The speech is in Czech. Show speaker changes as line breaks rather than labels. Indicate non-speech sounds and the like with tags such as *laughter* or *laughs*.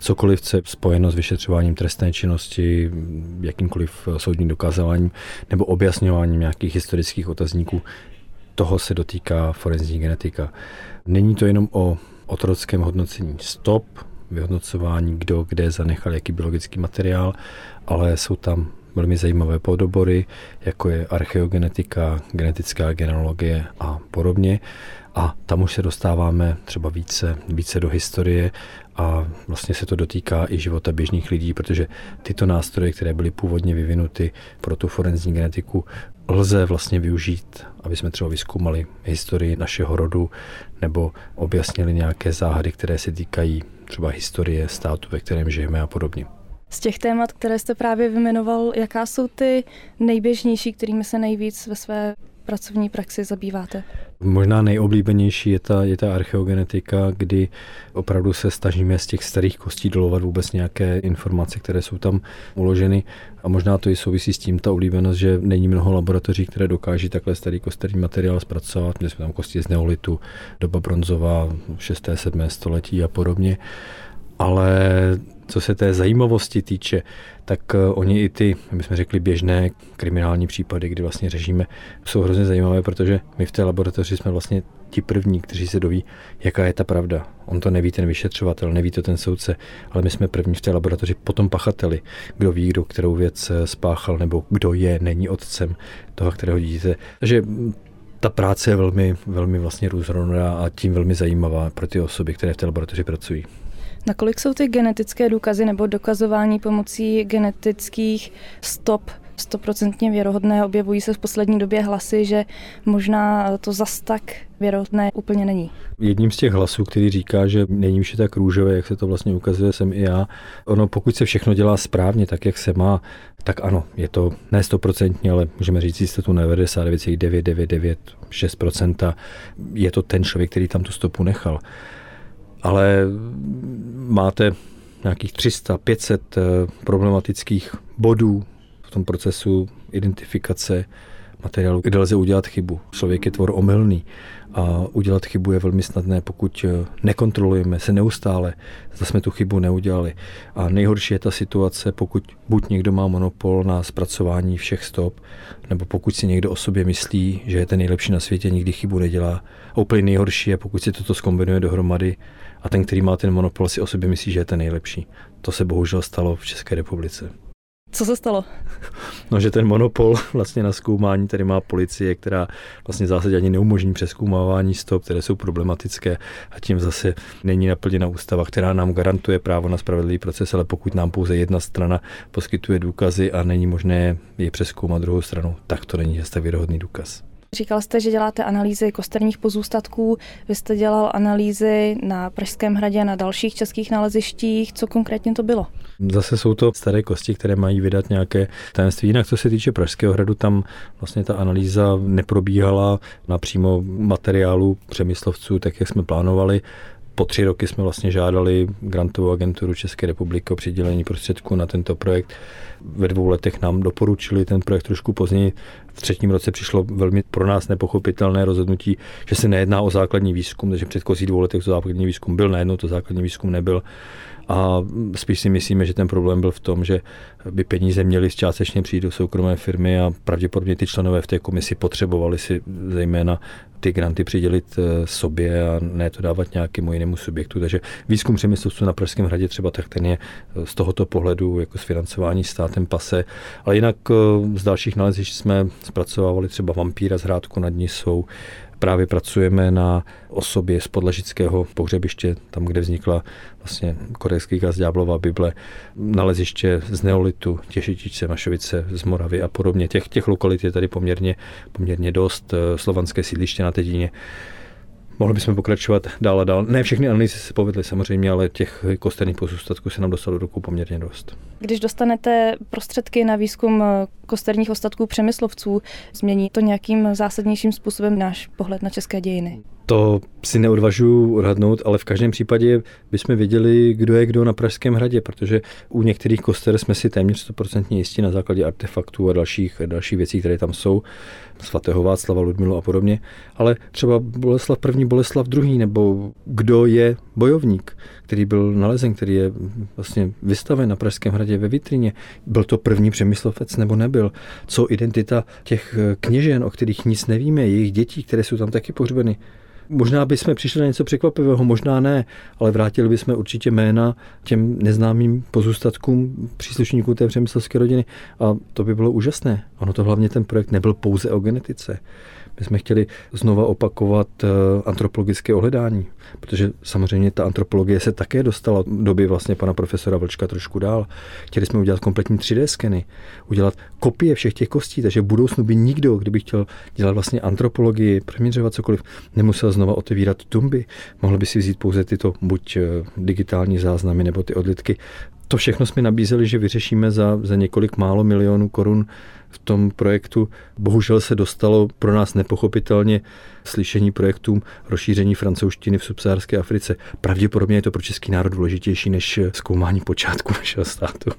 cokoliv, co je spojeno s vyšetřováním trestné činnosti, jakýmkoliv soudním dokazováním nebo objasňováním nějakých historických otazníků, toho se dotýká forenzní genetika. Není to jenom o otrockém hodnocení stop, vyhodnocování, kdo kde zanechal jaký biologický materiál, ale jsou tam velmi zajímavé podobory, jako je archeogenetika, genetická genealogie a podobně. A tam už se dostáváme třeba více, více do historie a vlastně se to dotýká i života běžných lidí, protože tyto nástroje, které byly původně vyvinuty pro tu forenzní genetiku, lze vlastně využít, aby jsme třeba vyskoumali historii našeho rodu nebo objasnili nějaké záhady, které se týkají třeba historie státu, ve kterém žijeme a podobně.
Z těch témat, které jste právě vymenoval, jaká jsou ty nejběžnější, kterými se nejvíc ve své pracovní praxi zabýváte?
Možná nejoblíbenější je ta, je ta archeogenetika, kdy opravdu se snažíme z těch starých kostí dolovat vůbec nějaké informace, které jsou tam uloženy. A možná to i souvisí s tím ta oblíbenost, že není mnoho laboratoří, které dokáží takhle starý kosterní materiál zpracovat. Měli jsme tam kosti z neolitu, doba bronzová, 6. 7. století a podobně. Ale co se té zajímavosti týče, tak eh, oni i ty, my jsme řekli, běžné kriminální případy, kdy vlastně řešíme, jsou hrozně zajímavé, protože my v té laboratoři jsme vlastně ti první, kteří se doví, jaká je ta pravda. On to neví ten vyšetřovatel, neví to ten soudce, ale my jsme první v té laboratoři potom pachateli, kdo ví, kdo kterou věc eh, spáchal, nebo kdo je, není otcem toho, kterého dítěte. Takže mm, ta práce je velmi, velmi vlastně různorodá a tím velmi zajímavá pro ty osoby, které v té laboratoři pracují.
Nakolik jsou ty genetické důkazy nebo dokazování pomocí genetických stop stoprocentně věrohodné? Objevují se v poslední době hlasy, že možná to zas tak věrohodné úplně není.
Jedním z těch hlasů, který říká, že není vše tak růžové, jak se to vlastně ukazuje, jsem i já. Ono, pokud se všechno dělá správně, tak jak se má, tak ano, je to ne stoprocentně, ale můžeme říct jistotu 99,999,6%. Je to ten člověk, který tam tu stopu nechal ale máte nějakých 300, 500 eh, problematických bodů v tom procesu identifikace materiálu, kde lze udělat chybu. Člověk je tvor omylný a udělat chybu je velmi snadné, pokud eh, nekontrolujeme se neustále, zda jsme tu chybu neudělali. A nejhorší je ta situace, pokud buď někdo má monopol na zpracování všech stop, nebo pokud si někdo o sobě myslí, že je ten nejlepší na světě, nikdy chybu nedělá. A úplně nejhorší je, pokud si toto skombinuje dohromady a ten, který má ten monopol, si o sobě myslí, že je ten nejlepší. To se bohužel stalo v České republice.
Co se stalo?
No, že ten monopol *laughs* vlastně na zkoumání tady má policie, která vlastně v zásadě ani neumožní přeskoumávání stop, které jsou problematické a tím zase není naplněna ústava, která nám garantuje právo na spravedlivý proces, ale pokud nám pouze jedna strana poskytuje důkazy a není možné je přeskoumat druhou stranu, tak to není tak věrohodný důkaz.
Říkal jste, že děláte analýzy kosterních pozůstatků, vy jste dělal analýzy na Pražském hradě, na dalších českých nalezištích. Co konkrétně to bylo?
Zase jsou to staré kosti, které mají vydat nějaké tajemství. Jinak, co se týče Pražského hradu, tam vlastně ta analýza neprobíhala napřímo materiálu přemyslovců, tak jak jsme plánovali po tři roky jsme vlastně žádali grantovou agenturu České republiky o přidělení prostředků na tento projekt. Ve dvou letech nám doporučili ten projekt trošku později. V třetím roce přišlo velmi pro nás nepochopitelné rozhodnutí, že se nejedná o základní výzkum, takže v předchozích dvou letech to základní výzkum byl, najednou to základní výzkum nebyl. A spíš si myslíme, že ten problém byl v tom, že by peníze měly částečně přijít do soukromé firmy a pravděpodobně ty členové v té komisi potřebovali si zejména ty granty přidělit eh, sobě a ne to dávat nějakému jinému subjektu. Takže výzkum přemyslovců na Pražském hradě třeba tak ten je eh, z tohoto pohledu jako s financování státem pase. Ale jinak eh, z dalších nalezišť jsme zpracovávali třeba vampíra z Hrádku nad Nisou, Právě pracujeme na osobě z podležického pohřebiště, tam, kde vznikla vlastně korejský kaz Ďáblova Bible, naleziště z Neolitu, Těšitičce, Mašovice, z Moravy a podobně. Těch, těch lokalit je tady poměrně, poměrně dost. Eh, slovanské sídliště na Tedíně Mohli bychom pokračovat dál a dál. Ne všechny analýzy se povedly samozřejmě, ale těch kosterných pozůstatků se nám dostalo do rukou poměrně dost.
Když dostanete prostředky na výzkum kosterních ostatků přemyslovců, změní to nějakým zásadnějším způsobem náš pohled na české dějiny?
To si neodvažuji odhadnout, ale v každém případě bychom věděli, kdo je kdo na Pražském hradě, protože u některých koster jsme si téměř 100% jistí na základě artefaktů a dalších, dalších věcí, které tam jsou, svatého Václava, Ludmilu a podobně. Ale třeba Boleslav první, Boleslav druhý, nebo kdo je bojovník, který byl nalezen, který je vlastně vystaven na Pražském hradě ve vitrině. Byl to první přemyslovec nebo nebyl? Co identita těch kněžen, o kterých nic nevíme, jejich dětí, které jsou tam taky pohřbeny? Možná bychom přišli na něco překvapivého, možná ne, ale vrátili bychom určitě jména těm neznámým pozůstatkům příslušníků té přemyslovské rodiny a to by bylo úžasné. Ono to hlavně ten projekt nebyl pouze o genetice. My jsme chtěli znova opakovat eh, antropologické ohledání, protože samozřejmě ta antropologie se také dostala v době vlastně pana profesora Vlčka trošku dál. Chtěli jsme udělat kompletní 3D skeny, udělat kopie všech těch kostí, takže v budoucnu by nikdo, kdyby chtěl dělat vlastně antropologii, přeměřovat cokoliv, nemusel znova otevírat tumby. Mohl by si vzít pouze tyto buď eh, digitální záznamy nebo ty odlitky to všechno jsme nabízeli, že vyřešíme za, za několik málo milionů korun v tom projektu. Bohužel se dostalo pro nás nepochopitelně slyšení projektům rozšíření francouzštiny v subsaharské Africe. Pravděpodobně je to pro český národ důležitější než zkoumání počátku našeho státu.